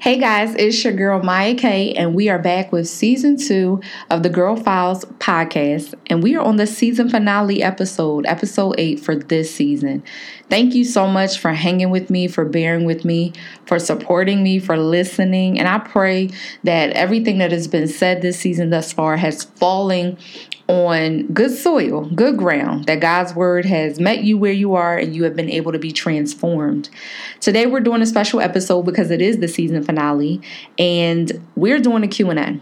Hey guys, it's your girl Mya Kay, and we are back with season two of the Girl Files podcast. And we are on the season finale episode, episode eight for this season. Thank you so much for hanging with me, for bearing with me, for supporting me, for listening. And I pray that everything that has been said this season thus far has fallen on good soil, good ground, that God's word has met you where you are and you have been able to be transformed. Today we're doing a special episode because it is the season finale and we're doing a Q&A.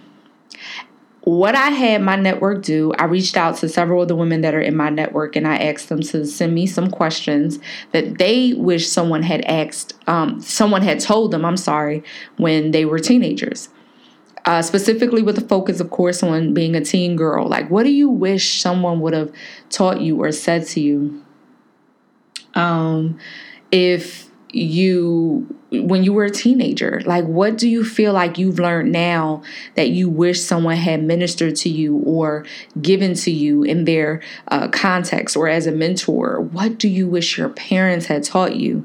What I had my network do, I reached out to several of the women that are in my network and I asked them to send me some questions that they wish someone had asked, um, someone had told them, I'm sorry, when they were teenagers uh, specifically with the focus, of course, on being a teen girl. Like, what do you wish someone would have taught you or said to you? Um, if you when you were a teenager like what do you feel like you've learned now that you wish someone had ministered to you or given to you in their uh, context or as a mentor what do you wish your parents had taught you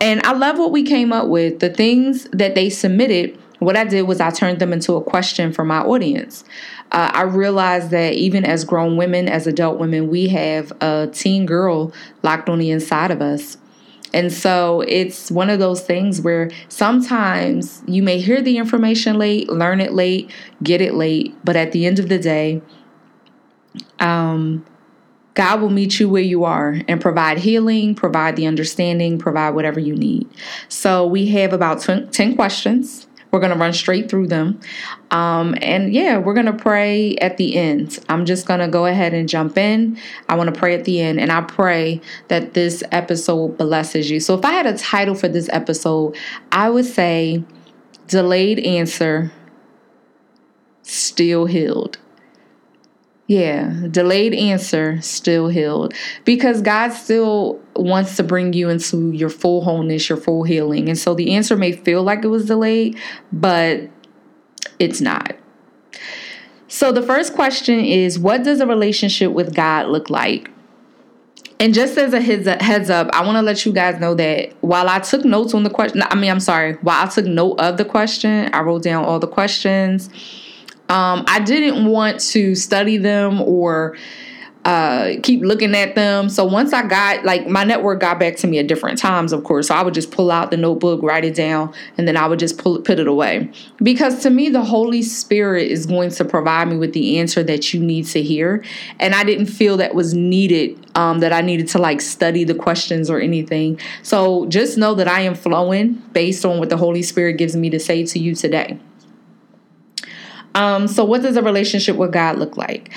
and i love what we came up with the things that they submitted what I did was I turned them into a question for my audience. Uh, I realized that even as grown women, as adult women, we have a teen girl locked on the inside of us. And so it's one of those things where sometimes you may hear the information late, learn it late, get it late, but at the end of the day, um, God will meet you where you are and provide healing, provide the understanding, provide whatever you need. So we have about 10 questions. We're going to run straight through them. Um, and yeah, we're going to pray at the end. I'm just going to go ahead and jump in. I want to pray at the end. And I pray that this episode blesses you. So if I had a title for this episode, I would say Delayed Answer, Still Healed. Yeah, delayed answer, still healed. Because God still wants to bring you into your full wholeness, your full healing. And so the answer may feel like it was delayed, but it's not. So the first question is What does a relationship with God look like? And just as a heads up, I want to let you guys know that while I took notes on the question, I mean, I'm sorry, while I took note of the question, I wrote down all the questions um, I didn't want to study them or uh, keep looking at them. So once I got like my network got back to me at different times, of course. So I would just pull out the notebook, write it down, and then I would just pull it, put it away. Because to me, the Holy Spirit is going to provide me with the answer that you need to hear. And I didn't feel that was needed. Um, that I needed to like study the questions or anything. So just know that I am flowing based on what the Holy Spirit gives me to say to you today. Um, so, what does a relationship with God look like?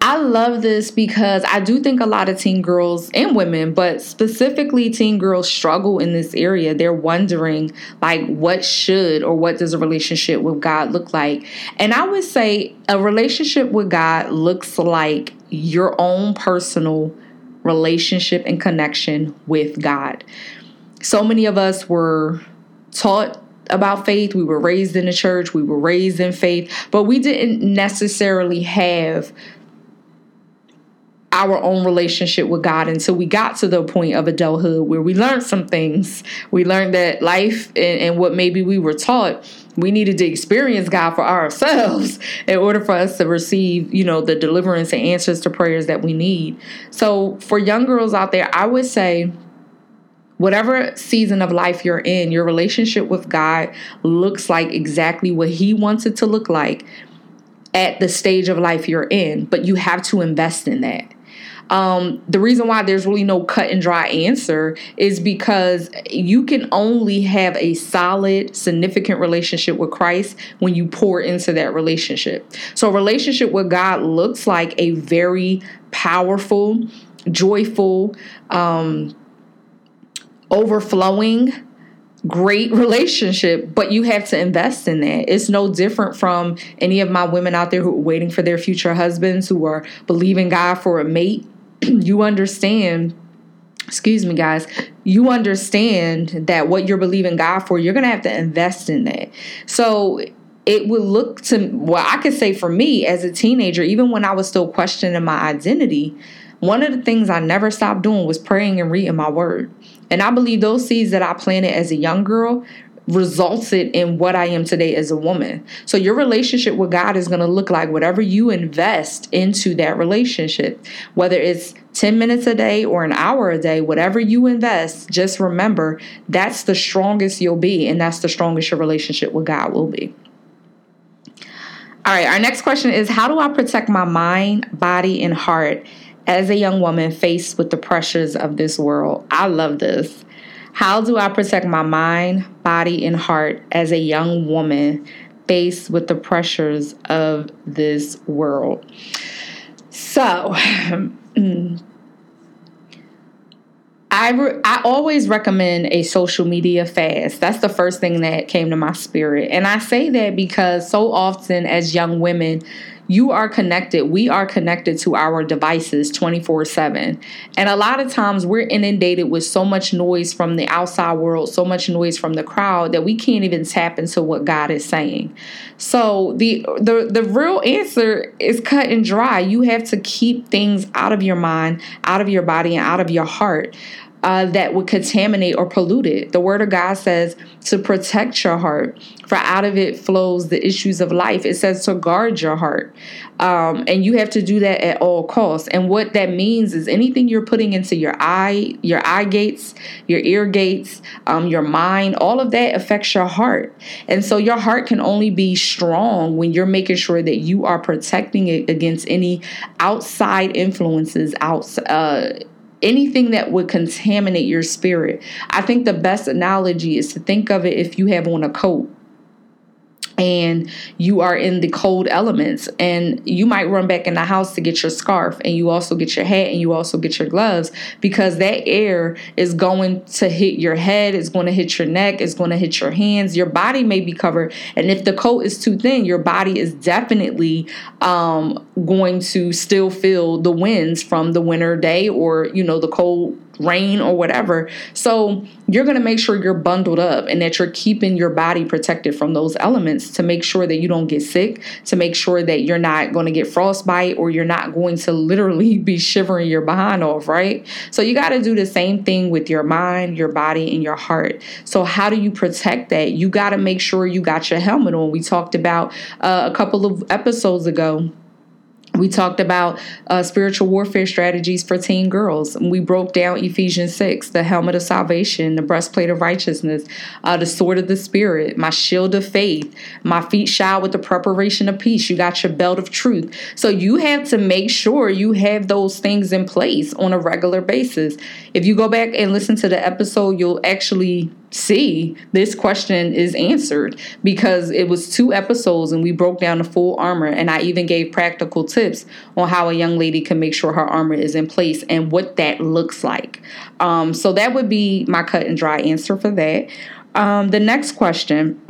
I love this because I do think a lot of teen girls and women, but specifically teen girls struggle in this area. They're wondering like what should or what does a relationship with God look like? And I would say a relationship with God looks like your own personal relationship and connection with God. So many of us were taught about faith. We were raised in the church, we were raised in faith, but we didn't necessarily have our own relationship with God until we got to the point of adulthood where we learned some things. We learned that life and, and, what maybe we were taught, we needed to experience God for ourselves in order for us to receive, you know, the deliverance and answers to prayers that we need. So for young girls out there, I would say whatever season of life you're in, your relationship with God looks like exactly what He wants it to look like at the stage of life you're in, but you have to invest in that. Um, the reason why there's really no cut and dry answer is because you can only have a solid, significant relationship with Christ when you pour into that relationship. So, a relationship with God looks like a very powerful, joyful, um, overflowing great relationship, but you have to invest in that. It's no different from any of my women out there who are waiting for their future husbands, who are believing God for a mate. you understand, excuse me, guys, you understand that what you're believing God for, you're going to have to invest in that. So, it would look to well, I could say for me as a teenager, even when I was still questioning my identity, one of the things I never stopped doing was praying and reading my word. And I believe those seeds that I planted as a young girl resulted in what I am today as a woman. So your relationship with God is going to look like whatever you invest into that relationship, whether it's 10 minutes a day or an hour a day, whatever you invest, just remember that's the strongest you'll be, and that's the strongest your relationship with God will be. All right, our next question is How do I protect my mind, body, and heart as a young woman faced with the pressures of this world? I love this. How do I protect my mind, body, and heart as a young woman faced with the pressures of this world? So, I, re- I always recommend a social media fast. That's the first thing that came to my spirit. And I say that because so often as young women, you are connected. We are connected to our devices 24 7. And a lot of times we're inundated with so much noise from the outside world, so much noise from the crowd that we can't even tap into what God is saying. So the the the real answer is cut and dry. You have to keep things out of your mind, out of your body, and out of your heart uh, that would contaminate or pollute it. The Word of God says to protect your heart, for out of it flows the issues of life. It says to guard your heart. Um, and you have to do that at all costs. And what that means is anything you're putting into your eye, your eye gates, your ear gates, um, your mind, all of that affects your heart. And so your heart can only be strong when you're making sure that you are protecting it against any outside influences, outside. Uh, anything that would contaminate your spirit. I think the best analogy is to think of it if you have on a coat and you are in the cold elements. And you might run back in the house to get your scarf and you also get your hat and you also get your gloves because that air is going to hit your head it's going to hit your neck it's going to hit your hands. Your body may be covered and if the coat is too thin your body is definitely um, going to still feel the winds from the winter day or you know the cold rain or whatever. So you're going to make sure you're bundled up and that you're keeping your body protected from those elements to make sure that you don't get sick, to make sure that you're not going to get frostbite or you're not going to literally be shivering your behind off, right? So you got to do the same thing with your mind, your body, and your heart. So, how do you protect that? You got to make sure you got your helmet on. We talked about uh, a couple of episodes ago we talked about uh, spiritual warfare strategies for teen girls. We broke down Ephesians 6, the helmet of salvation, the breastplate of righteousness, uh, the sword of the spirit, my shield of faith, my feet shod with the preparation of peace. You got your belt of truth. So you have to make sure you have those things in place on a regular basis. If you go back and listen to the episode, you'll actually see this question is answered because it was two episodes and we broke down the full armor and I even gave practical tips on how a young lady can make sure her armor is in place and what that looks like. Um, so that would be my cut and dry answer for that. Um, the next question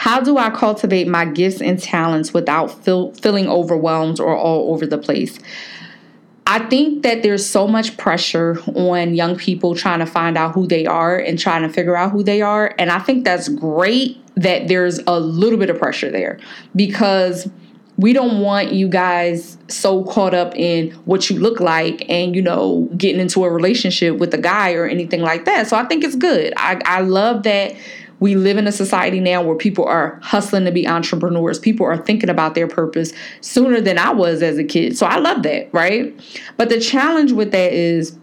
how do I cultivate my gifts and talents without feel, feeling overwhelmed or all over the place? I think that there's so much pressure on young people trying to find out who they are and trying to figure out who they are. And I think that's great that there's a little bit of pressure there because we don't want you guys so caught up in what you look like and you know getting into a relationship with a guy or anything like that so i think it's good i, I love that we live in a society now where people are hustling to be entrepreneurs. People are thinking about their purpose sooner than I was as a kid. So I love that, right? But the challenge with that is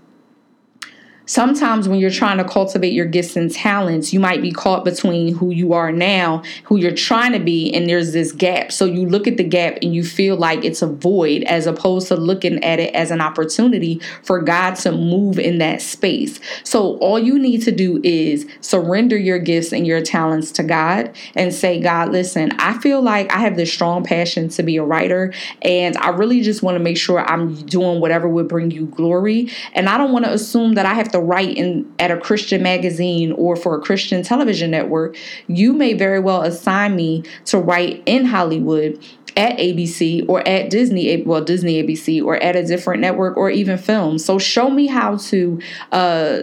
sometimes when you're trying to cultivate your gifts and talents, you might be caught between who you are now, who you're trying to be, and there's this gap. So you look at the gap and you feel like it's a void as opposed to looking at it as an opportunity for God to move in that space. So all you need to do is surrender your gifts and your talents to God and say, God, listen, I feel like I have this strong passion to be a writer, and I really just want to make sure I'm doing whatever would bring you glory. And I don't want to assume that I have to to write in at a Christian magazine or for a Christian television network, you may very well assign me to write in Hollywood at ABC or at Disney, well, Disney ABC or at a different network or even film. So show me how to uh,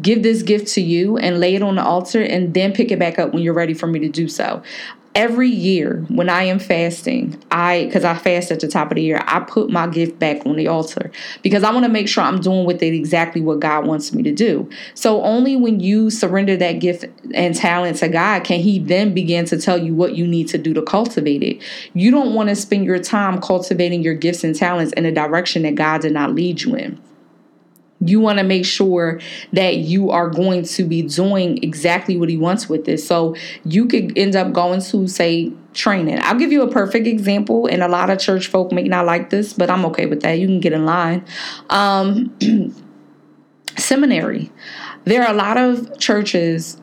give this gift to you and lay it on the altar and then pick it back up when you're ready for me to do so every year when I am fasting, I because I fast at the top of the year, I put my gift back on the altar because I want to make sure I'm doing with it exactly what God wants me to do. So only when you surrender that gift and talent to God can He then begin to tell you what you need to do to cultivate it. You don't want to spend your time cultivating your gifts and talents in a direction that God did not lead you in you want to make sure that you are going to be doing exactly what he wants with this. So you could end up going to say training. I'll give you a perfect example, and a lot of church folk may not like this, but I'm okay with that. You can get in line. Um, seminary. There are a lot of churches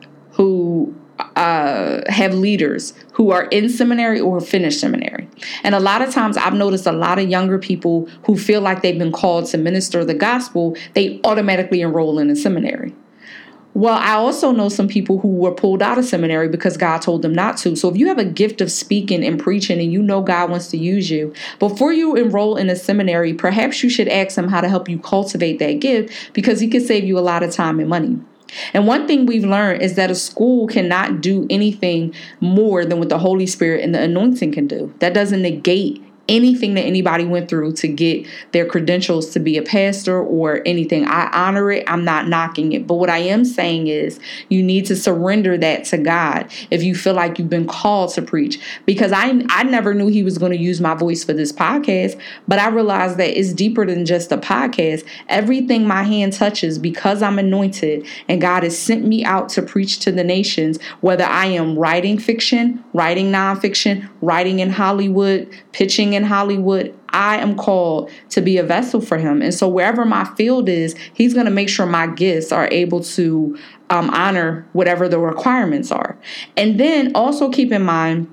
uh, have leaders who are in seminary or finished seminary. And a lot of times I've noticed a lot of younger people who feel like they've been called to minister the gospel, they automatically enroll in a seminary. Well, I also know some people who were pulled out of seminary because God told them not to. So if you have a gift of speaking and preaching and you know God wants to use you, before you enroll in a seminary, perhaps you should ask him how to help you cultivate that gift because he could save you a lot of time and money. And one thing we've learned is that a school cannot do anything more than what the Holy Spirit and the anointing can do. That doesn't negate anything that anybody went through to get their credentials to be a pastor or anything. I honor it. I'm not knocking it. But what I am saying is you need to surrender that to God if you feel like you've been called to preach. Because I I never knew he was going to use my voice for this podcast, but I realized that it's deeper than just a podcast. Everything my hand touches because I'm anointed and God has sent me out to preach to the nations, whether I am writing fiction, writing nonfiction, writing in Hollywood, pitching in in Hollywood, I am called to be a vessel for him. And so wherever my field is, he's going to make sure my gifts are able to um, honor whatever the requirements are. And then also keep in mind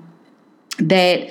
that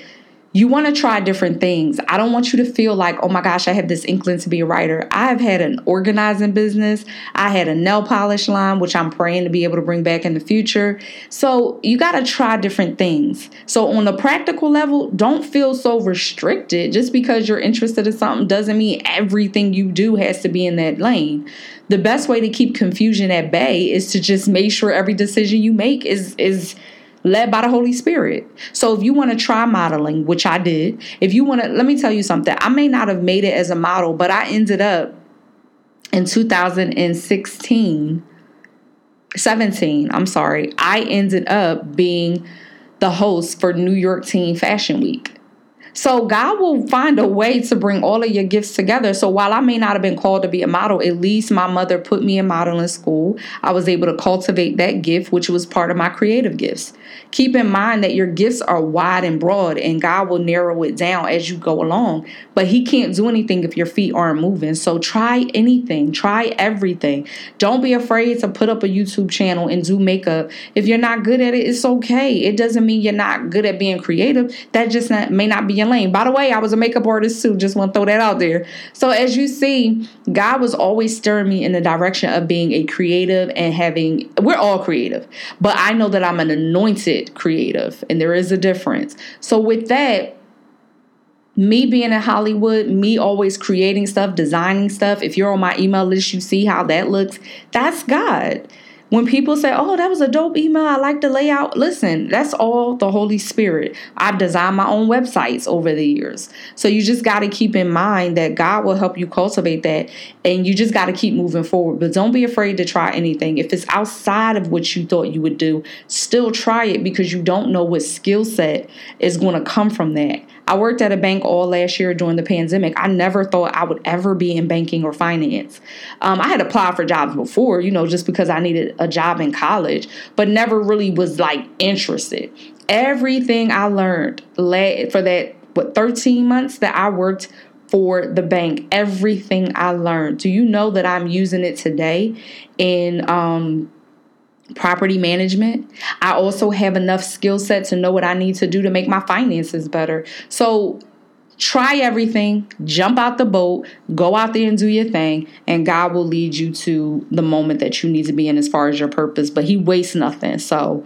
you want to try different things. I don't want you to feel like, oh my gosh, I have this inkling to be a writer. I have had an organizing business. I had a nail polish line, which I'm praying to be able to bring back in the future. So you got to try different things. So on the practical level, don't feel so restricted. Just because you're interested in something doesn't mean everything you do has to be in that lane. The best way to keep confusion at bay is to just make sure every decision you make is is led by the Holy Spirit. So if you want to try modeling, which I did, if you want to, let me tell you something. I may not have made it as a model, but I ended up in 2016, 17, I'm sorry, I ended up being the host for New York Teen Fashion Week. So God will find a way to bring all of your gifts together. So while I may not have been called to be a model, at least my mother put me in modeling school. I was able to cultivate that gift, which was part of my creative gifts. Keep in mind that your gifts are wide and broad, and God will narrow it down as you go along. But He can't do anything if your feet aren't moving. So try anything, try everything. Don't be afraid to put up a YouTube channel and do makeup. If you're not good at it, it's okay. It doesn't mean you're not good at being creative. That just not, may not be your lane. By the way, I was a makeup artist too. Just want to throw that out there. So as you see, God was always stirring me in the direction of being a creative and having. We're all creative, but I know that I'm an anointed creative, and there is a difference. So with that me being in Hollywood, me always creating stuff, designing stuff. If you're on my email list, you see how that looks. That's God. When people say, oh, that was a dope email, I like the layout, listen, that's all the Holy Spirit. I've designed my own websites over the years. So you just got to keep in mind that God will help you cultivate that and you just got to keep moving forward. But don't be afraid to try anything. If it's outside of what you thought you would do, still try it because you don't know what skill set is going to come from that. I worked at a bank all last year during the pandemic. I never thought I would ever be in banking or finance. Um, I had applied for jobs before, you know, just because I needed a job in college, but never really was like interested. Everything I learned for that what 13 months that I worked for the bank, everything I learned. Do you know that I'm using it today in um property management. I also have enough skill set to know what I need to do to make my finances better. So try everything, jump out the boat, go out there and do your thing, and God will lead you to the moment that you need to be in as far as your purpose. But He wastes nothing. So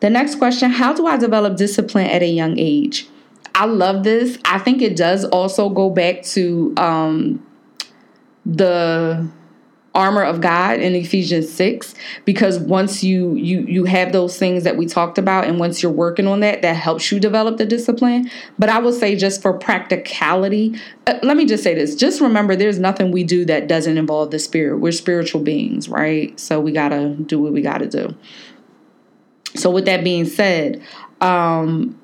the next question How do I develop discipline at a young age? I love this. I think it does also go back to um, the armor of God in Ephesians 6 because once you you you have those things that we talked about and once you're working on that that helps you develop the discipline. But I will say just for practicality uh, let me just say this. Just remember there's nothing we do that doesn't involve the spirit. We're spiritual beings right? So we got to do what we got to do. So with that being said um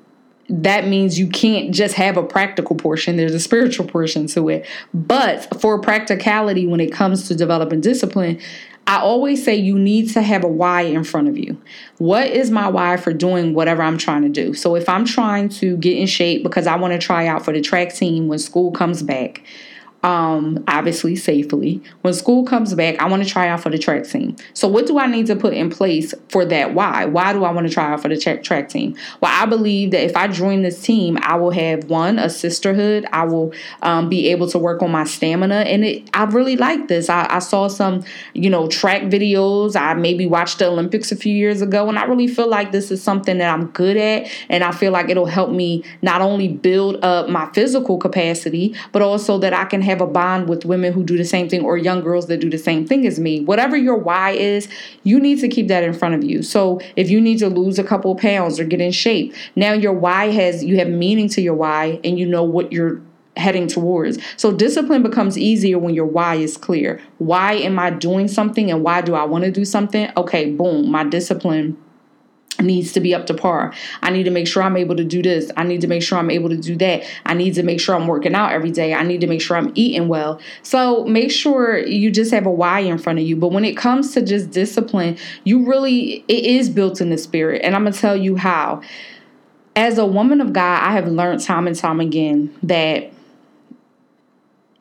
that means you can't just have a practical portion. There's a spiritual portion to it. But for practicality, when it comes to developing discipline, I always say you need to have a why in front of you. What is my why for doing whatever I'm trying to do? So if I'm trying to get in shape because I want to try out for the track team when school comes back, um, obviously safely. When school comes back, I want to try out for the track team. So, what do I need to put in place for that? Why? Why do I want to try out for the track, track team? Well, I believe that if I join this team, I will have one a sisterhood. I will um, be able to work on my stamina, and it, I really like this. I, I saw some, you know, track videos. I maybe watched the Olympics a few years ago, and I really feel like this is something that I'm good at, and I feel like it'll help me not only build up my physical capacity, but also that I can have have a bond with women who do the same thing or young girls that do the same thing as me. Whatever your why is, you need to keep that in front of you. So if you need to lose a couple pounds or get in shape, now your why has you have meaning to your why and you know what you're heading towards. So discipline becomes easier when your why is clear. Why am I doing something and why do I want to do something? Okay, boom, my discipline needs to be up to par. I need to make sure I'm able to do this. I need to make sure I'm able to do that. I need to make sure I'm working out every day. I need to make sure I'm eating well. So make sure you just have a why in front of you. But when it comes to just discipline, you really, it is built in the spirit. And I'm going to tell you how. As a woman of God, I have learned time and time again that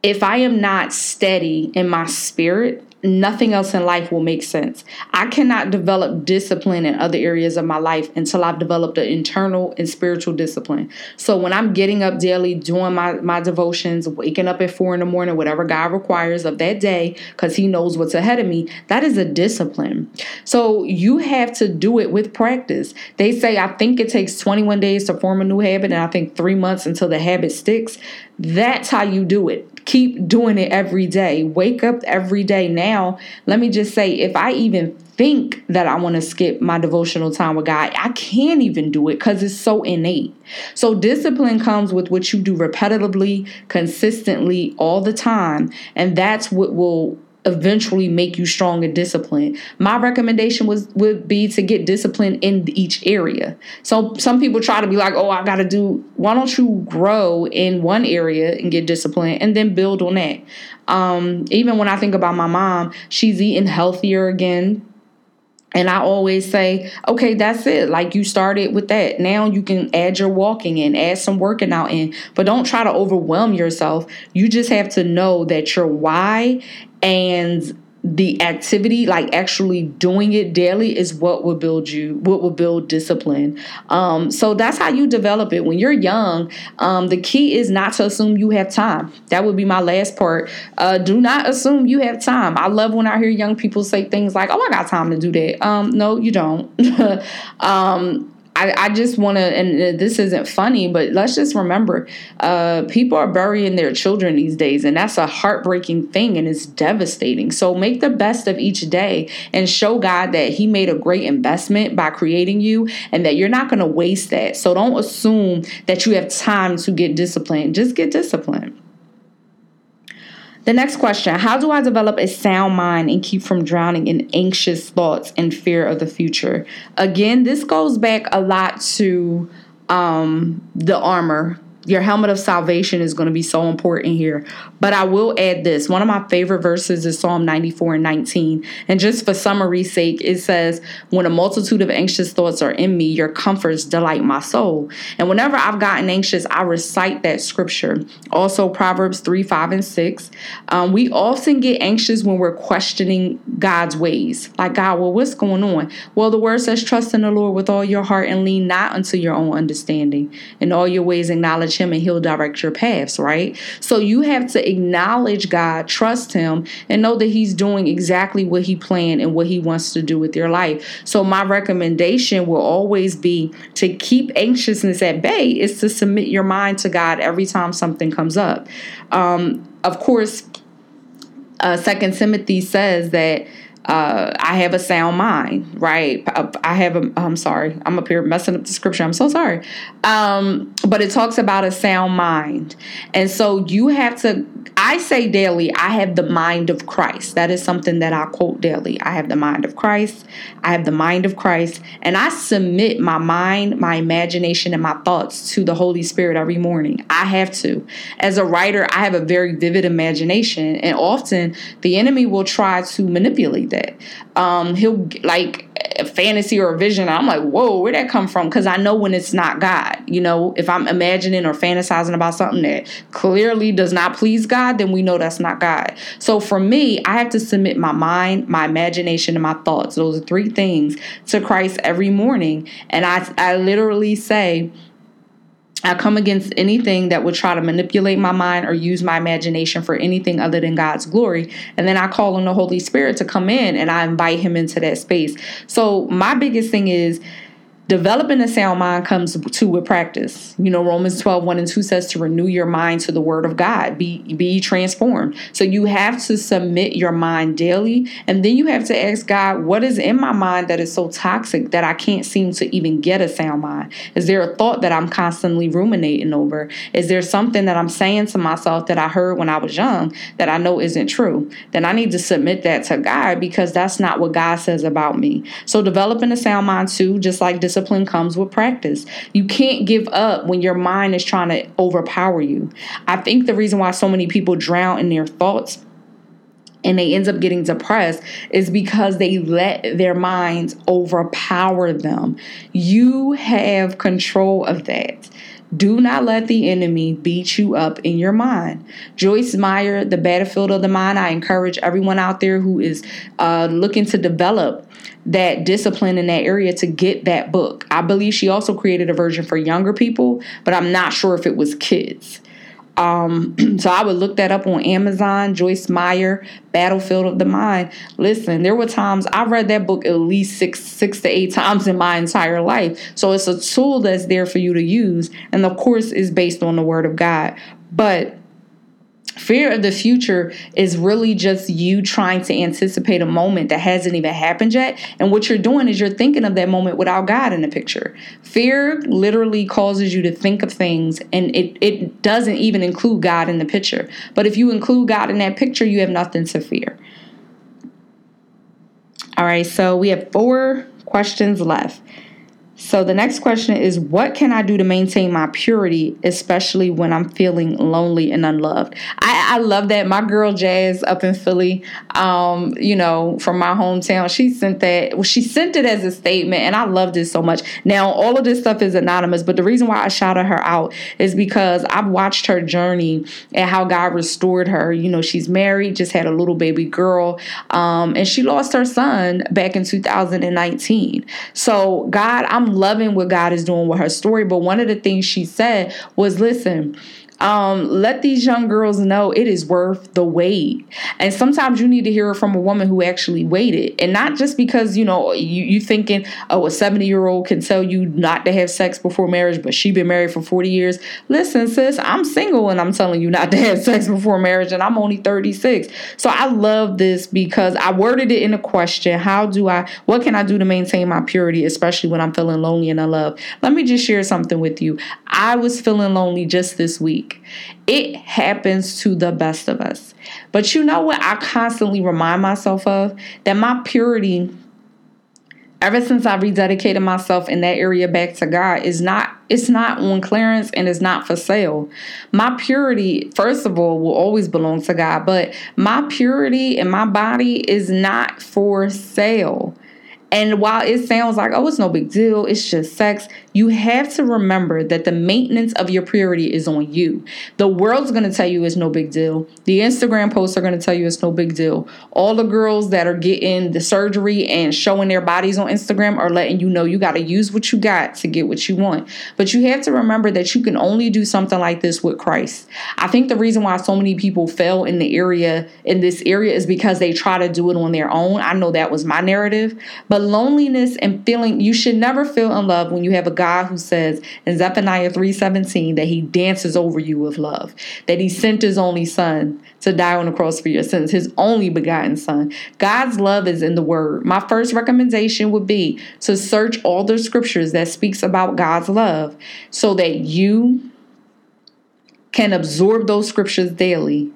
if I am not steady in my spirit, nothing else in life will make sense. I cannot develop discipline in other areas of my life until I've developed an internal and spiritual discipline. So when I'm getting up daily, doing my, my devotions, waking up at four in the morning, whatever God requires of that day, because He knows what's ahead of me, that is a discipline. So you have to do it with practice. They say, I think it takes 21 days to form a new habit, and I think three months until the habit sticks. That's how you do it keep doing it every day. Wake up every day. Now, let me just say, if I even think that I want to skip my devotional time with God, I can't even do it because it's so innate. So, discipline comes with what you do repetitively, consistently, all the time. And that's what will eventually make you strong and disciplined. My recommendation was would be to get disciplined in each area. So some people try to be like, "Oh, I got to do why don't you grow in one area and get disciplined and then build on that?" Um, even when I think about my mom, she's eating healthier again. And I always say, okay, that's it. Like you started with that. Now you can add your walking in, add some working out in, but don't try to overwhelm yourself. You just have to know that your why and the activity like actually doing it daily is what will build you what will build discipline. Um, so that's how you develop it. When you're young um, the key is not to assume you have time. That would be my last part. Uh, do not assume you have time. I love when i hear young people say things like oh i got time to do that. Um, no you don't. Um, I, I just want to, and this isn't funny, but let's just remember uh, people are burying their children these days, and that's a heartbreaking thing and it's devastating. So make the best of each day and show God that He made a great investment by creating you and that you're not going to waste that. So don't assume that you have time to get disciplined, just get disciplined. The next question How do I develop a sound mind and keep from drowning in anxious thoughts and fear of the future? Again, this goes back a lot to um, the armor your helmet of salvation is going to be so important here. But I will add this. One of my favorite verses is Psalm 94 and 19. And just for summary's sake, it says, When a multitude of anxious thoughts are in me, your comforts delight my soul. And whenever I've gotten anxious, I recite that scripture. Also, Proverbs 3, 5, and 6. Um, we often get anxious when we're questioning God's ways. Like, God, well, what's going on? Well, the word says, Trust in the Lord with all your heart and lean not unto your own understanding. In all your ways, acknowledge acknowledge Him and He'll direct your paths, right? So you have to acknowledge God, trust Him, and know that He's doing exactly what He planned and what He wants to do with your life. So my recommendation will always be to keep anxiousness at bay, is to submit your mind to God every time something comes up. Um, of course, uh, Second Timothy says that uh, I have a sound mind, right? I have a, I'm sorry, I'm up here messing up the scripture. I'm so sorry. Um, but it talks about a sound mind. And so you have to, I say daily, I have the mind of Christ. That is something that I quote daily. I have the mind of Christ. I have the mind of Christ. And I submit my mind, my imagination, and my thoughts to the Holy Spirit every morning. I have to. As a writer, I have a very vivid imagination. And often the enemy will try to manipulate that. Um, he'll like a fantasy or a vision. I'm like, whoa, where'd that come from? Because I know when it's not God. You know, if I'm imagining or fantasizing about something that clearly does not please God, then we know that's not God. So for me, I have to submit my mind, my imagination, and my thoughts. Those are three things to Christ every morning. And I, I literally say, I come against anything that would try to manipulate my mind or use my imagination for anything other than God's glory. And then I call on the Holy Spirit to come in and I invite him into that space. So, my biggest thing is Developing a sound mind comes to with practice. You know, Romans 12, 1 and 2 says to renew your mind to the word of God, be be transformed. So you have to submit your mind daily, and then you have to ask God, what is in my mind that is so toxic that I can't seem to even get a sound mind? Is there a thought that I'm constantly ruminating over? Is there something that I'm saying to myself that I heard when I was young that I know isn't true? Then I need to submit that to God because that's not what God says about me. So developing a sound mind too, just like this discipline comes with practice. You can't give up when your mind is trying to overpower you. I think the reason why so many people drown in their thoughts and they end up getting depressed is because they let their minds overpower them. You have control of that. Do not let the enemy beat you up in your mind. Joyce Meyer, The Battlefield of the Mind. I encourage everyone out there who is uh, looking to develop that discipline in that area to get that book. I believe she also created a version for younger people, but I'm not sure if it was kids. Um, so I would look that up on Amazon, Joyce Meyer, Battlefield of the Mind. Listen, there were times I read that book at least six, six to eight times in my entire life. So it's a tool that's there for you to use, and of course is based on the Word of God. But Fear of the future is really just you trying to anticipate a moment that hasn't even happened yet. And what you're doing is you're thinking of that moment without God in the picture. Fear literally causes you to think of things and it, it doesn't even include God in the picture. But if you include God in that picture, you have nothing to fear. All right, so we have four questions left. So the next question is what can I do to maintain my purity, especially when I'm feeling lonely and unloved? I, I love that. My girl Jazz up in Philly, um, you know, from my hometown, she sent that well, she sent it as a statement and I loved it so much. Now all of this stuff is anonymous, but the reason why I shouted her out is because I've watched her journey and how God restored her. You know, she's married, just had a little baby girl, um, and she lost her son back in 2019. So God, I'm loving what God is doing with her story. But one of the things she said was, listen, um, let these young girls know it is worth the wait. And sometimes you need to hear it from a woman who actually waited. And not just because, you know, you, you thinking, oh, a 70 year old can tell you not to have sex before marriage, but she been married for 40 years. Listen, sis, I'm single and I'm telling you not to have sex before marriage, and I'm only 36. So I love this because I worded it in a question. How do I, what can I do to maintain my purity, especially when I'm feeling lonely and unloved? Let me just share something with you. I was feeling lonely just this It happens to the best of us. But you know what I constantly remind myself of? That my purity ever since I rededicated myself in that area back to God is not it's not on clearance and it's not for sale. My purity, first of all, will always belong to God, but my purity and my body is not for sale. And while it sounds like, oh, it's no big deal, it's just sex, you have to remember that the maintenance of your purity is on you. The world's going to tell you it's no big deal. The Instagram posts are going to tell you it's no big deal. All the girls that are getting the surgery and showing their bodies on Instagram are letting you know you got to use what you got to get what you want. But you have to remember that you can only do something like this with Christ. I think the reason why so many people fail in the area, in this area, is because they try to do it on their own. I know that was my narrative. But loneliness and feeling you should never feel in love when you have a God who says in Zephaniah 3:17 that he dances over you with love, that he sent his only son to die on the cross for your sins, his only begotten son. God's love is in the word. My first recommendation would be to search all the scriptures that speaks about God's love so that you can absorb those scriptures daily.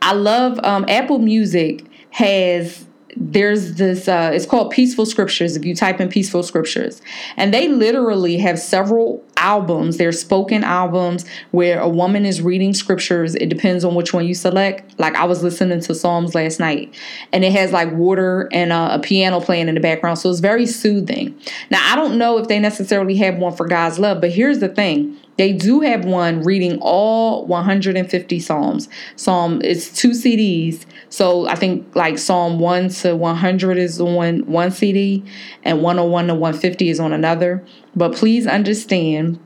I love um, Apple Music has there's this uh, it's called peaceful scriptures if you type in peaceful scriptures. And they literally have several albums they're spoken albums where a woman is reading scriptures it depends on which one you select like i was listening to psalms last night and it has like water and a, a piano playing in the background so it's very soothing now i don't know if they necessarily have one for god's love but here's the thing they do have one reading all 150 psalms. Psalm it's two CDs. So I think like Psalm 1 to 100 is on one CD and 101 to 150 is on another. But please understand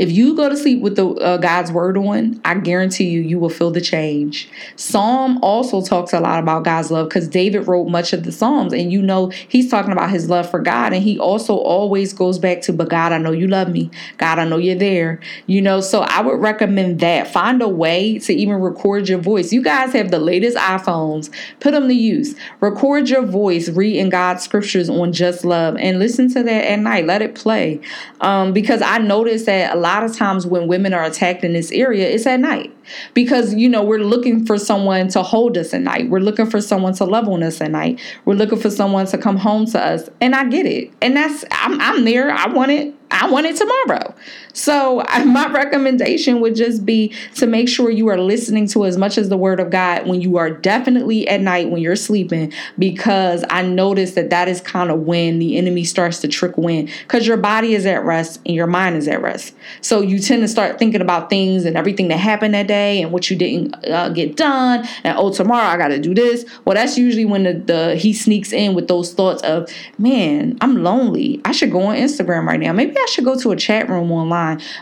if you go to sleep with the uh, God's word on, I guarantee you, you will feel the change. Psalm also talks a lot about God's love because David wrote much of the Psalms, and you know he's talking about his love for God, and he also always goes back to, "But God, I know you love me. God, I know you're there." You know, so I would recommend that. Find a way to even record your voice. You guys have the latest iPhones. Put them to use. Record your voice, reading God's scriptures on just love, and listen to that at night. Let it play, um, because I noticed that a lot of times when women are attacked in this area, it's at night because you know we're looking for someone to hold us at night. We're looking for someone to love on us at night. We're looking for someone to come home to us, and I get it. And that's I'm I'm there. I want it. I want it tomorrow. So, my recommendation would just be to make sure you are listening to as much as the word of God when you are definitely at night when you're sleeping, because I notice that that is kind of when the enemy starts to trickle in because your body is at rest and your mind is at rest. So, you tend to start thinking about things and everything that happened that day and what you didn't uh, get done. And oh, tomorrow I got to do this. Well, that's usually when the, the he sneaks in with those thoughts of, man, I'm lonely. I should go on Instagram right now. Maybe I should go to a chat room online.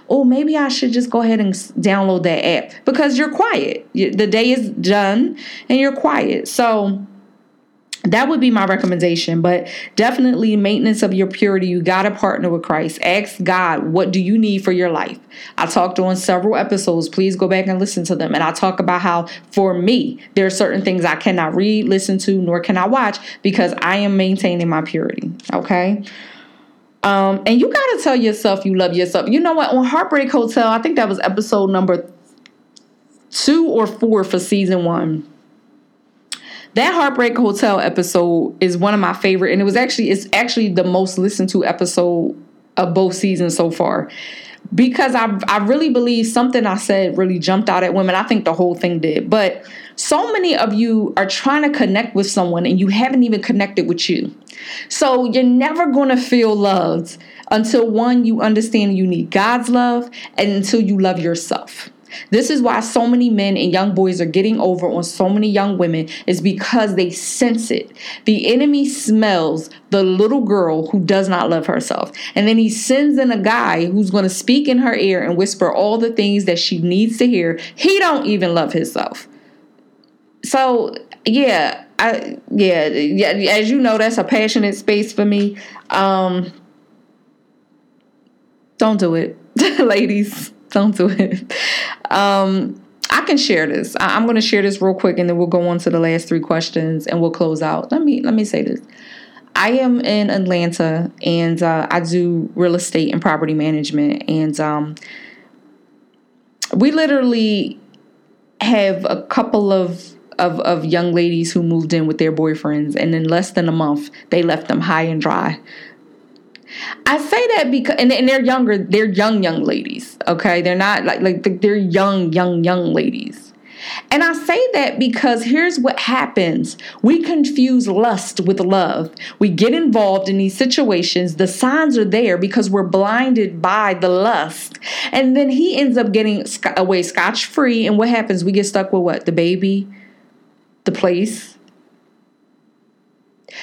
Oh, maybe I should just go ahead and download that app. Because you're quiet. The day is done and you're quiet. So, that would be my recommendation. But definitely maintenance of your purity. You got to partner with christ. Ask god what do you need for your life? I talked on several episodes. Please go back and listen to them. And i talk about how for me there are certain things i cannot read listen to nor can i watch because i am maintaining my purity. Okay um, and you got to tell yourself you love yourself. You know what? On Heartbreak Hotel, I think that was episode number two or four for season one. That Heartbreak Hotel episode is one of my favorite, and it was actually it's actually the most listened to episode of both seasons so far because I I really believe something I said really jumped out at women. I think the whole thing did. But so many of you are trying to connect with someone and you haven't even connected with you. So you're never going to feel loved until one you understand you need God's love and until you love yourself. This is why so many men and young boys are getting over on so many young women is because they sense it. The enemy smells the little girl who does not love herself. And then he sends in a guy who's going to speak in her ear and whisper all the things that she needs to hear. He don't even love himself. So, yeah, I yeah, yeah, as you know that's a passionate space for me. Um don't do it. Ladies, don't do it. Um, I can share this. I, am going to share this real quick, and then we'll go on to the last three questions, and we'll close out. Let me let me say this. I am in Atlanta, and uh, I do real estate and property management, and um, we literally have a couple of of, of young ladies who moved in with their boyfriends, and in less than a month, they left them high and dry. I say that because, and, and they're younger, they're young, young ladies. Okay, they're not like like they're young, young, young ladies. And I say that because here's what happens. We confuse lust with love. We get involved in these situations. The signs are there because we're blinded by the lust. And then he ends up getting away scotch free. And what happens? We get stuck with what? The baby, the place,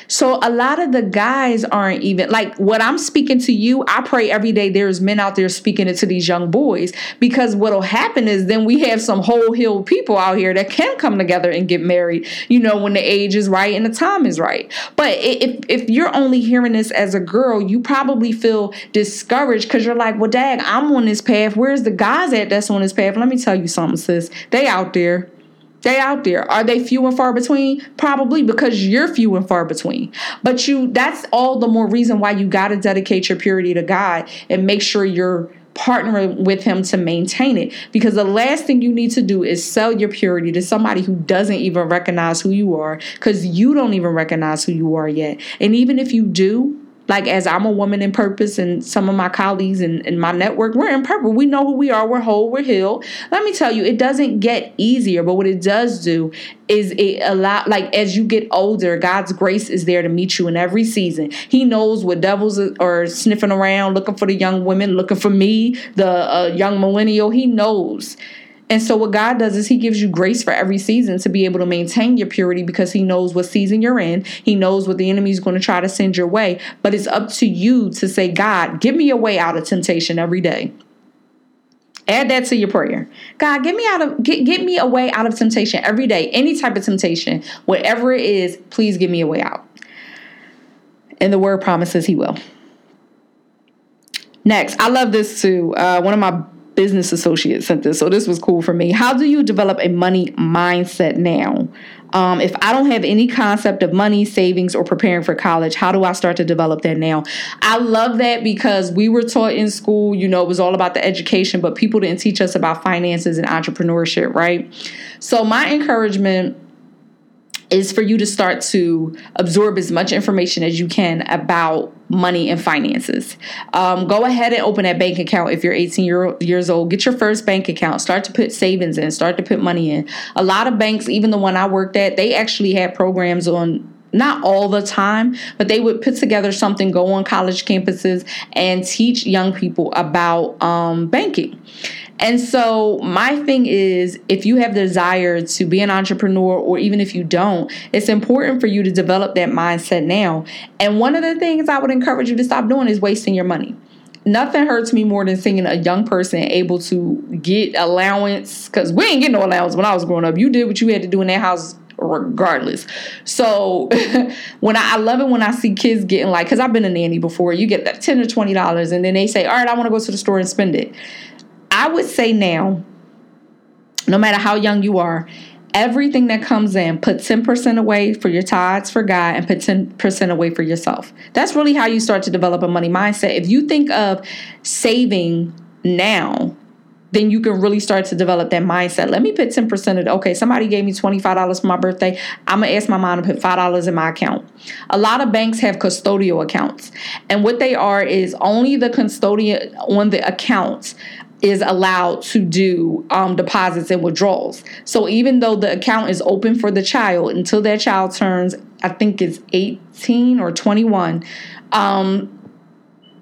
So a lot of the guys aren't even like what I'm speaking to you. I pray every day there's men out there speaking it to these young boys because what'll happen is then we have some whole hill people out here that can come together and get married, you know, when the age is right and the time is right. But if if you're only hearing this as a girl, you probably feel discouraged because you're like, well, dag, I'm on this path. Where's the guys at that's on this path? Let me tell you something, sis. They out there. They out there. Are they few and far between? Probably because you're few and far between. But you that's all the more reason why you got to dedicate your purity to God and make sure you're partnering with him to maintain it because the last thing you need to do is sell your purity to somebody who doesn't even recognize who you are because you don't even recognize who you are yet and even if you do like as I'm a woman in purpose and some of my colleagues and, my network, we're in purpose. We know who we are, we're whole, we're healed. Let me tell you, it doesn't get easier, but what it does do is it a lot like as you get older, God's grace is there to meet you in every season. He knows what devils are sniffing around, looking for the young women, looking for me, the uh, young millennial. He knows. And so, what God does is He gives you grace for every season to be able to maintain your purity because He knows what season you're in. He knows what the enemy is going to try to send your way. But it's up to you to say, God, give me a way out of temptation every day. Add that to your prayer. God, get me out of get, get me a way out of temptation every day. Any type of temptation, whatever it is, please give me a way out. And the word promises he will. Next, I love this too. Uh, one of my business associate sent this, so this was cool for me. How do you develop a money mindset now? Um, if I don't have any concept of money, savings, or preparing for college, how do I start to develop that now? I love that because we were taught in school, you know, it was all about the education, but people didn't teach us about finances and entrepreneurship, right? So, my encouragement is for you to start to absorb as much information as you can about money and finances. Um, go ahead and open that bank account if you're 18 year, years old. Get your first bank account. Start to put savings in. Start to put money in. A lot of banks, even the one I worked at, they actually had programs on not all the time, but they would put together something, go on college campuses, and teach young people about um, banking. And so, my thing is if you have the desire to be an entrepreneur, or even if you don't, it's important for you to develop that mindset now. And one of the things I would encourage you to stop doing is wasting your money nothing hurts me more than seeing a young person able to get allowance because we ain't getting no allowance when I was growing up. You did what you had to do in that house regardless. So when I, I, love it when I see kids getting like, because I've been a nanny before, you get that ten or twenty dollars, and then they say, "All right, I want to go to the store and spend it." I would say now, no matter how young you are, everything that comes in, put 10% away for your tithes for God and put 10% away for yourself. That's really how you start to develop a money mindset. If you think of saving now, then you can really start to develop that mindset. Let me put 10% of. Okay, somebody gave me $25 for my birthday. I'm to ask my mom to put $5 in my account. A lot of banks have custodial accounts. And what they are is only the custodian on the accounts is allowed to do um, deposits and withdrawals. So even though the account is open for the child until that child turns, I think it's 18 or 21, um,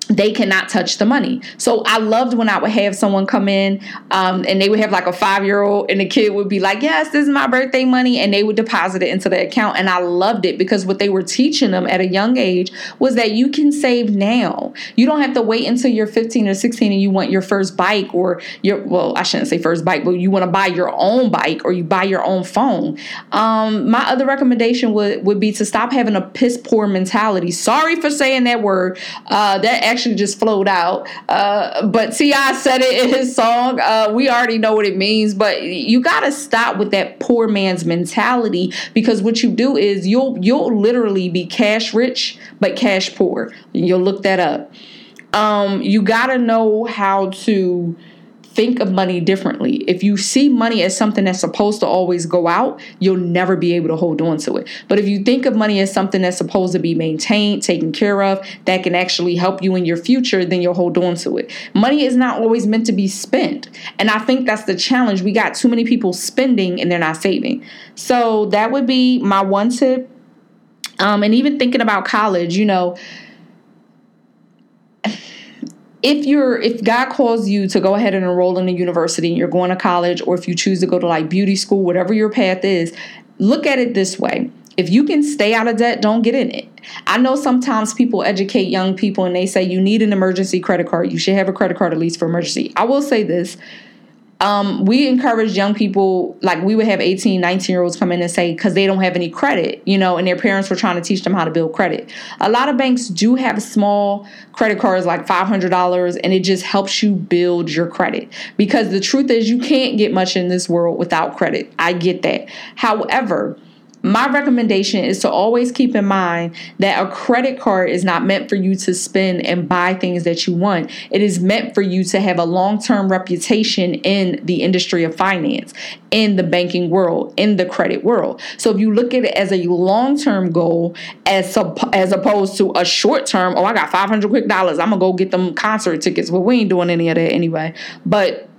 they cannot touch the money. So I loved when I would have someone come in um, and they would have like a five year old and the kid would be like, Yes, this is my birthday money. And they would deposit it into the account. And I loved it because what they were teaching them at a young age was that you can save now. You don't have to wait until you're 15 or 16 and you want your first bike or your, well, I shouldn't say first bike, but you want to buy your own bike or you buy your own phone. Um, my other recommendation would, would be to stop having a piss poor mentality. Sorry for saying that word. Uh, that actually just flowed out. Uh, but T.I. said it in his song. Uh, we already know what it means, but you got to stop with that poor man's mentality because what you do is you'll you'll literally be cash rich but cash poor. You'll look that up. Um, you got to know how to think of money differently. If you see money as something that's supposed to always go out, you'll never be able to hold on to it. But if you think of money as something that's supposed to be maintained, taken care of, that can actually help you in your future, then you'll hold on to it. Money is not always meant to be spent. And I think that's the challenge. We got too many people spending and they're not saving. So that would be my one tip. Um, and even thinking about college, you know, if you're if God calls you to go ahead and enroll in a university and you're going to college or if you choose to go to like beauty school whatever your path is look at it this way If you can stay out of debt, don't get in it. I know sometimes people educate young people and they say you need an emergency credit card. You should have a credit card at least for emergency. I will say this um, we encourage young people, like we would have 18, 19 year olds come in and say, because they don't have any credit, you know, and their parents were trying to teach them how to build credit. A lot of banks do have small credit cards, like $500, and it just helps you build your credit. Because the truth is, you can't get much in this world without credit. I get that. However, my recommendation is to always keep in mind that a credit card is not meant for you to spend and buy things that you want. It is meant for you to have a long term reputation in the industry of finance, in the banking world, in the credit world. So if you look at it as a long term goal, as, as opposed to a short term, oh, I got 500 quick dollars, I'm gonna go get them concert tickets. Well, we ain't doing any of that anyway. But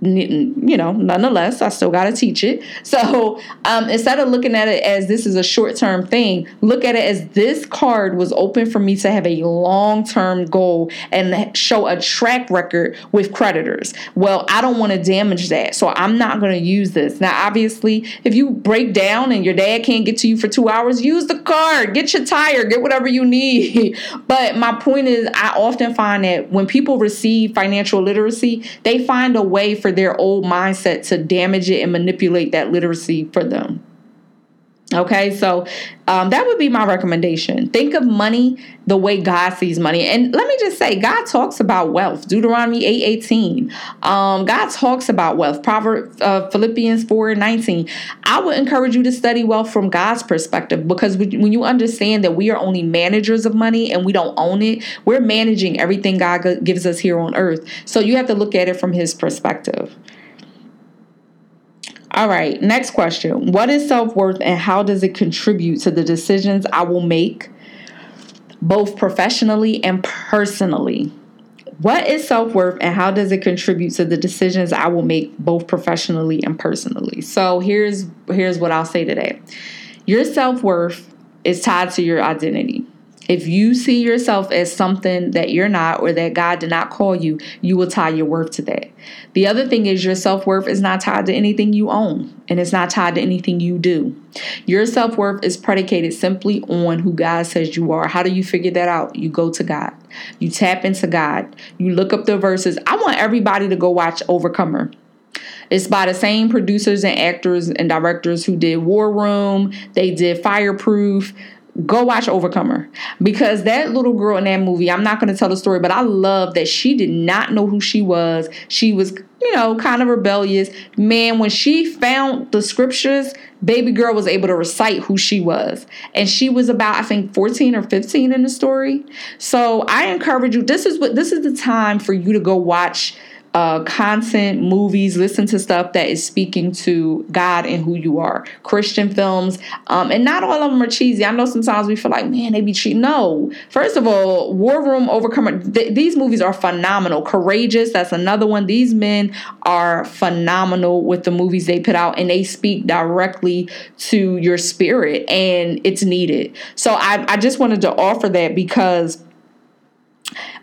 you know, nonetheless, I still got to teach it. So um, instead of looking at it as this is a short term thing, look at it as this card was open for me to have a long term goal and show a track record with creditors. Well, I don't want to damage that. So I'm not going to use this. Now, obviously, if you break down and your dad can't get to you for two hours, use the card, get your tire, get whatever you need. but my point is, I often find that when people receive financial literacy, they find a way for their old mindset to damage it and manipulate that literacy for them. Okay, so um, that would be my recommendation. Think of money the way God sees money. And let me just say, God talks about wealth. Deuteronomy 8 18. Um, God talks about wealth. Proverbs, uh, Philippians 4 19. I would encourage you to study wealth from God's perspective because when you understand that we are only managers of money and we don't own it, we're managing everything God gives us here on earth. So you have to look at it from His perspective. All right, next question. What is self worth and how does it contribute to the decisions I will make, both professionally and personally? What is self worth and how does it contribute to the decisions I will make, both professionally and personally? So here's here's what I'll say today. Your self worth is tied to your identity. If you see yourself as something that you're not or that God did not call you, you will tie your worth to that. The other thing is your self worth is not tied to anything you own and it's not tied to anything you do. Your self worth is predicated simply on who God says you are. How do you figure that out? You go to God, you tap into God, you look up the verses. I want everybody to go watch Overcomer. It's by the same producers and actors and directors who did War Room, they did Fireproof, go watch Overcomer because that little girl in that movie, I'm not going to tell the story, but I love that she did not know who she was. She was, you know, kind of rebellious. Man, when she found the scriptures, baby girl was able to recite who she was. And she was about, I think, 14 or 15 in the story. So I encourage you, this is what this is the time for you to go watch uh, content, movies, listen to stuff that is speaking to God and who you are. Christian films, um, and not all of them are cheesy. I know sometimes we feel like, man, they be cheap. No, first of all, War Room, Overcomer. Th- these movies are phenomenal. Courageous, that's another one. These men are phenomenal with the movies they put out, and they speak directly to your spirit, and it's needed. So I, I just wanted to offer that because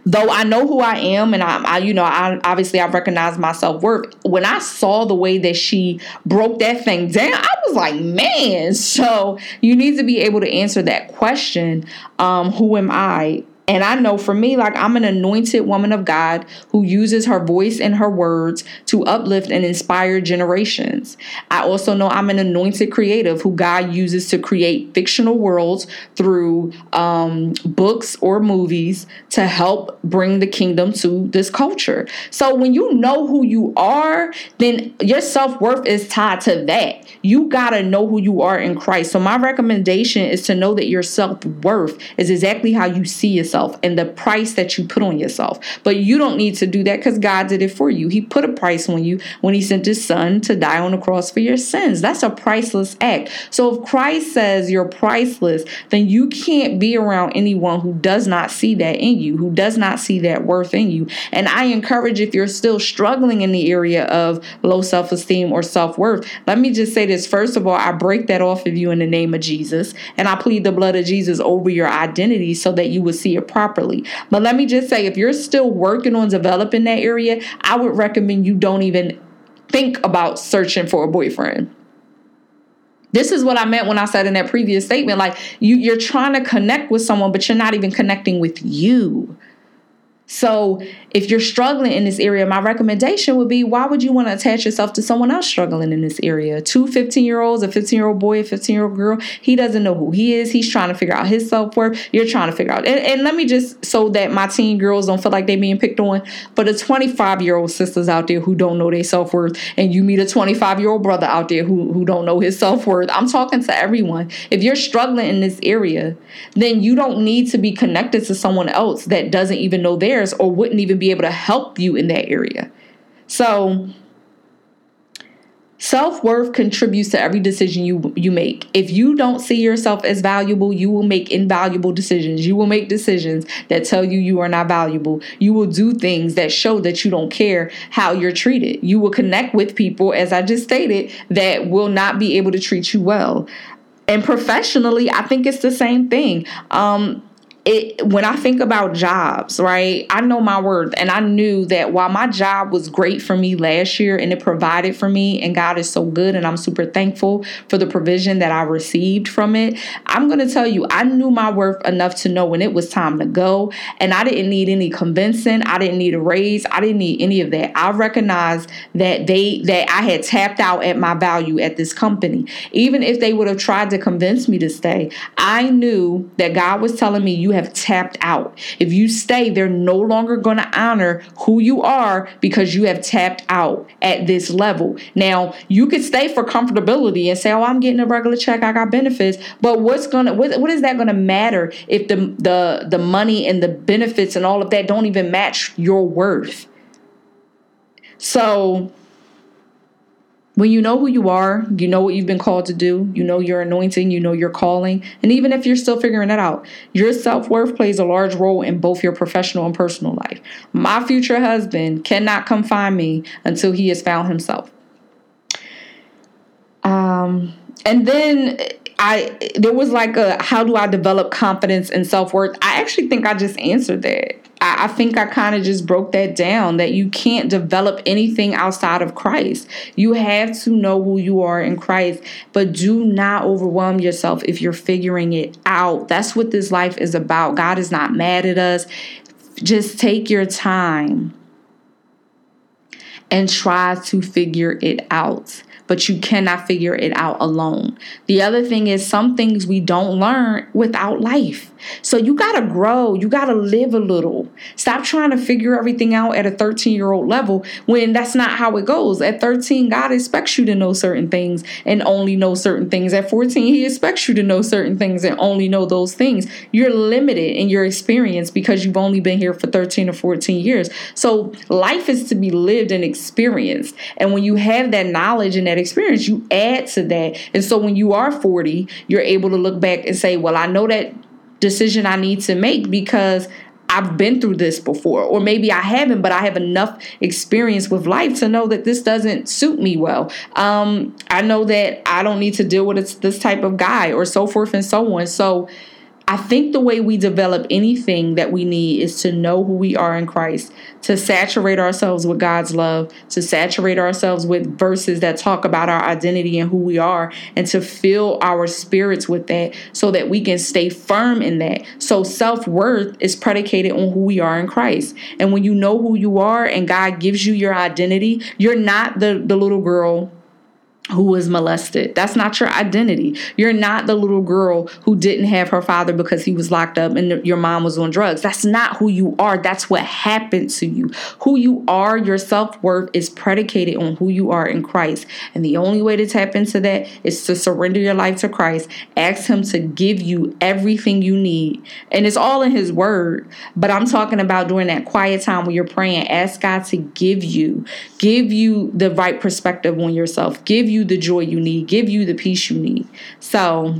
though I know who I am and I, I you know, I obviously I recognize my self worth. When I saw the way that she broke that thing down, I was like, man. So you need to be able to answer that question. Um, who am I? And I know for me, like I'm an anointed woman of God who uses her voice and her words to uplift and inspire generations. I also know I'm an anointed creative who God uses to create fictional worlds through um, books or movies to help bring the kingdom to this culture. So when you know who you are, then your self worth is tied to that. You got to know who you are in Christ. So my recommendation is to know that your self worth is exactly how you see yourself yourself and the price that you put on yourself. But you don't need to do that because God did it for you. He put a price on you when He sent His Son to die on the cross for your sins. That's a priceless act. So if Christ says you're priceless, then you can't be around anyone who does not see that in you, who does not see that worth in you. And I encourage if you're still struggling in the area of low self esteem or self worth, let me just say this. First of all, I break that off of you in the name of Jesus. And I plead the blood of Jesus over your identity so that you will see properly. But let me just say, if you're still working on developing that area, I would recommend you don't even think about searching for a boyfriend. this is what I meant when I said in that previous statement like you you're trying to connect with someone but you're not even connecting with you. So, if you're struggling in this area, my recommendation would be why would you want to attach yourself to someone else struggling in this area? Two 15 year olds, a 15 year old boy, a 15 year old girl, he doesn't know who he is. He's trying to figure out his self worth. You're trying to figure out. And, and, let me just, so that my teen girls don't feel like they're being picked on, but the 25 year old sisters out there who don't know their self worth, and you meet a 25 year old brother out there who, who don't know his self worth, I'm talking to everyone. If you're struggling in this area, then you don't need to be connected to someone else that doesn't even know theirs or wouldn't even be able to help you in that area. So, Self worth contributes to every decision you you make. If you don't see yourself as valuable, you will make invaluable decisions. You will make decisions that tell you you are not valuable. You will do things that show that you don't care how you're treated. You will connect with people, as I just stated, that will not be able to treat you well. And professionally, I think it's the same thing. Um, it when I think about jobs, right? I know my worth and I knew that while my job was great for me last year and it provided for me and God is so good and I'm super thankful for the provision that I received from it. I'm going to tell you I knew my worth enough to know when it was time to go and I didn't need any convincing. I didn't need a raise. I didn't need any of that. I recognized that they that I had tapped out at my value at this company. Even if they would have tried to convince me to stay, I knew that God was telling me you have tapped out. If you stay, they're no longer going to honor who you are because you have tapped out at this level. Now, you could stay for comfortability and say, "Oh, I'm getting a regular check, I got benefits." But what's going to what, what is that going to matter if the the the money and the benefits and all of that don't even match your worth? So, when you know who you are, you know what you've been called to do, you know your anointing, you know your calling, and even if you're still figuring it out, your self worth plays a large role in both your professional and personal life. My future husband cannot come find me until he has found himself. Um, and then I there was like a how do I develop confidence and self worth? I actually think I just answered that. I, I think I kind of just broke that down that you can't develop anything outside of Christ. You have to know who you are in Christ, but do not overwhelm yourself if you're figuring it out. That's what this life is about. God is not mad at us. Just take your time and try to figure it out but you cannot figure it out alone. The other thing is, some things we don't learn without life. So you got to grow, you got to live a little. Stop trying to figure everything out at a 13 year old level when that's not how it goes. At 13, God expects you to know certain things and only know certain things. At 14, He expects you to know certain things and only know those things. You're limited in your experience because you've only been here for 13 or 14 years. So life is to be lived and experienced. Experience and when you have that knowledge and that experience, you add to that. And so when you are 40, you're able to look back and say, well, I know that decision I need to make because I've been through this before, or maybe I haven't, but I have enough experience with life to know that this doesn't suit me well. Um, I know that I don't need to deal with this type of guy, or so forth and so on. So, I think the way we develop anything that we need is to know who we are in Christ, to saturate ourselves with God's love, to saturate ourselves with verses that talk about our identity and who we are, and to fill our spirits with that so that we can stay firm in that. So self worth is predicated on who we are in Christ. And when you know who you are and God gives you your identity, you're not the, the little girl who was molested. That's not your identity. You're not the little girl who didn't have her father because he was locked up and your mom was on drugs. That's not who you are. That's what happened to you. Who you are, your self worth is predicated on who you are in Christ. And the only way to tap into that is to surrender your life to Christ. Ask Him to give you everything you need. And it's all in His Word. But I'm talking about during that quiet time when you're praying, ask God to give you, give you the right perspective on yourself, give you the joy you need, give you the peace you need. So,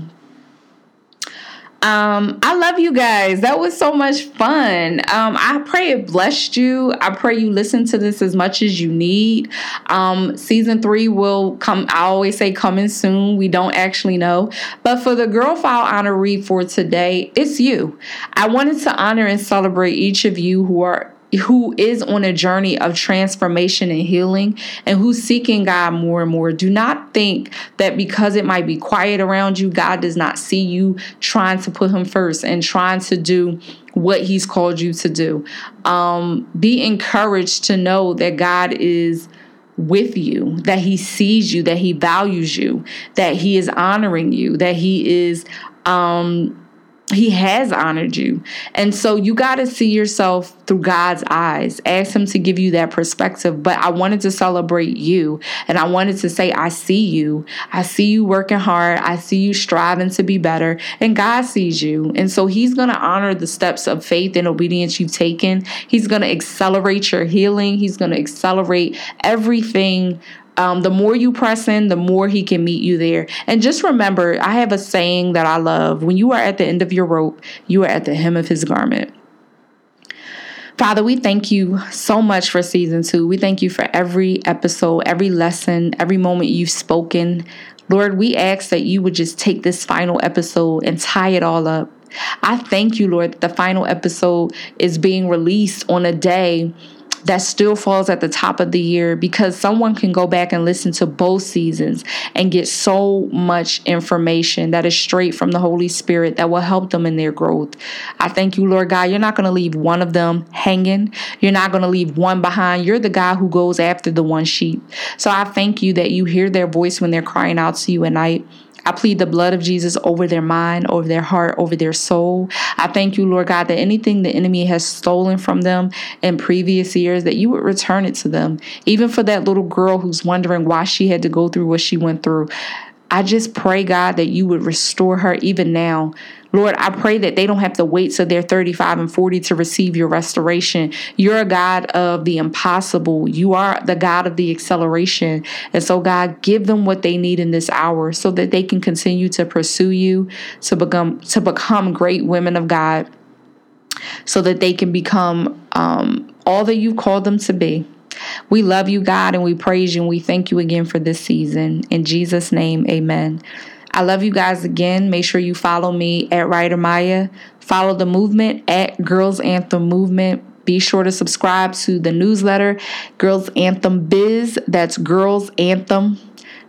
um, I love you guys. That was so much fun. Um, I pray it blessed you. I pray you listen to this as much as you need. Um, season three will come. I always say coming soon. We don't actually know. But for the Girl File honoree for today, it's you. I wanted to honor and celebrate each of you who are who is on a journey of transformation and healing and who's seeking God more and more, do not think that because it might be quiet around you, God does not see you trying to put Him first and trying to do what He's called you to do. Um, be encouraged to know that God is with you, that He sees you, that He values you, that He is honoring you, that He is. Um, he has honored you. And so you got to see yourself through God's eyes. Ask Him to give you that perspective. But I wanted to celebrate you. And I wanted to say, I see you. I see you working hard. I see you striving to be better. And God sees you. And so He's going to honor the steps of faith and obedience you've taken. He's going to accelerate your healing. He's going to accelerate everything um, the more you press in, the more he can meet you there. And just remember, I have a saying that I love when you are at the end of your rope, you are at the hem of his garment. Father, we thank you so much for season two. We thank you for every episode, every lesson, every moment you've spoken. Lord, we ask that you would just take this final episode and tie it all up. I thank you, Lord, that the final episode is being released on a day that still falls at the top of the year because someone can go back and listen to both seasons and get so much information that is straight from the Holy Spirit that will help them in their growth. I thank you, Lord God. You're not going to leave one of them hanging, you're not going to leave one behind. You're the guy who goes after the one sheep. So I thank you that you hear their voice when they're crying out to you at night. I plead the blood of Jesus over their mind, over their heart, over their soul. I thank you, Lord God, that anything the enemy has stolen from them in previous years, that you would return it to them. Even for that little girl who's wondering why she had to go through what she went through. I just pray, God, that you would restore her even now. Lord, I pray that they don't have to wait till they're 35 and 40 to receive your restoration. You're a God of the impossible. You are the God of the acceleration. And so, God, give them what they need in this hour so that they can continue to pursue you, to become to become great women of God, so that they can become um, all that you've called them to be. We love you, God, and we praise you, and we thank you again for this season. In Jesus' name, amen. I love you guys again. Make sure you follow me at Writer Mya. Follow the movement at Girls Anthem Movement. Be sure to subscribe to the newsletter, Girls Anthem Biz. That's Girls Anthem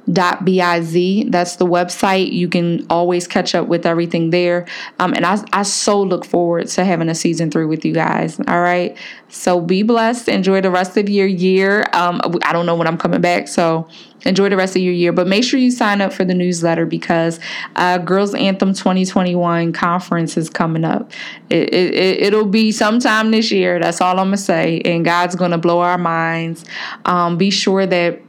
biz that's the website. You can always catch up with everything there. Um, and I, I so look forward to having a season three with you guys. All right. So be blessed. Enjoy the rest of your year. Um, i don't know when i'm coming back so enjoy the rest of your year. But make sure you sign up for the newsletter because uh, girls anthem 2021 conference is coming up. It, it, it'll be sometime this year. That's all i'm gonna say. And god's gonna blow our minds. Um, be sure that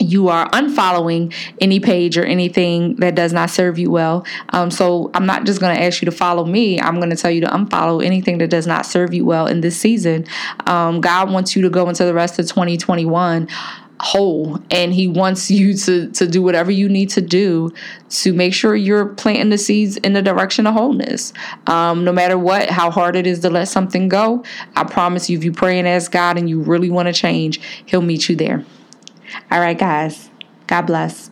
you are unfollowing any page or anything that does not serve you well. Um, so I'm not just going to ask you to follow me. I'm going to tell you to unfollow anything that does not serve you well in this season. Um, God wants you to go into the rest of 2021 whole and he wants you to to do whatever you need to do to make sure you're planting the seeds in the direction of wholeness um, no matter what how hard it is to let something go i promise you if you pray and ask god and you really want to change he'll meet you there all right, guys. God bless.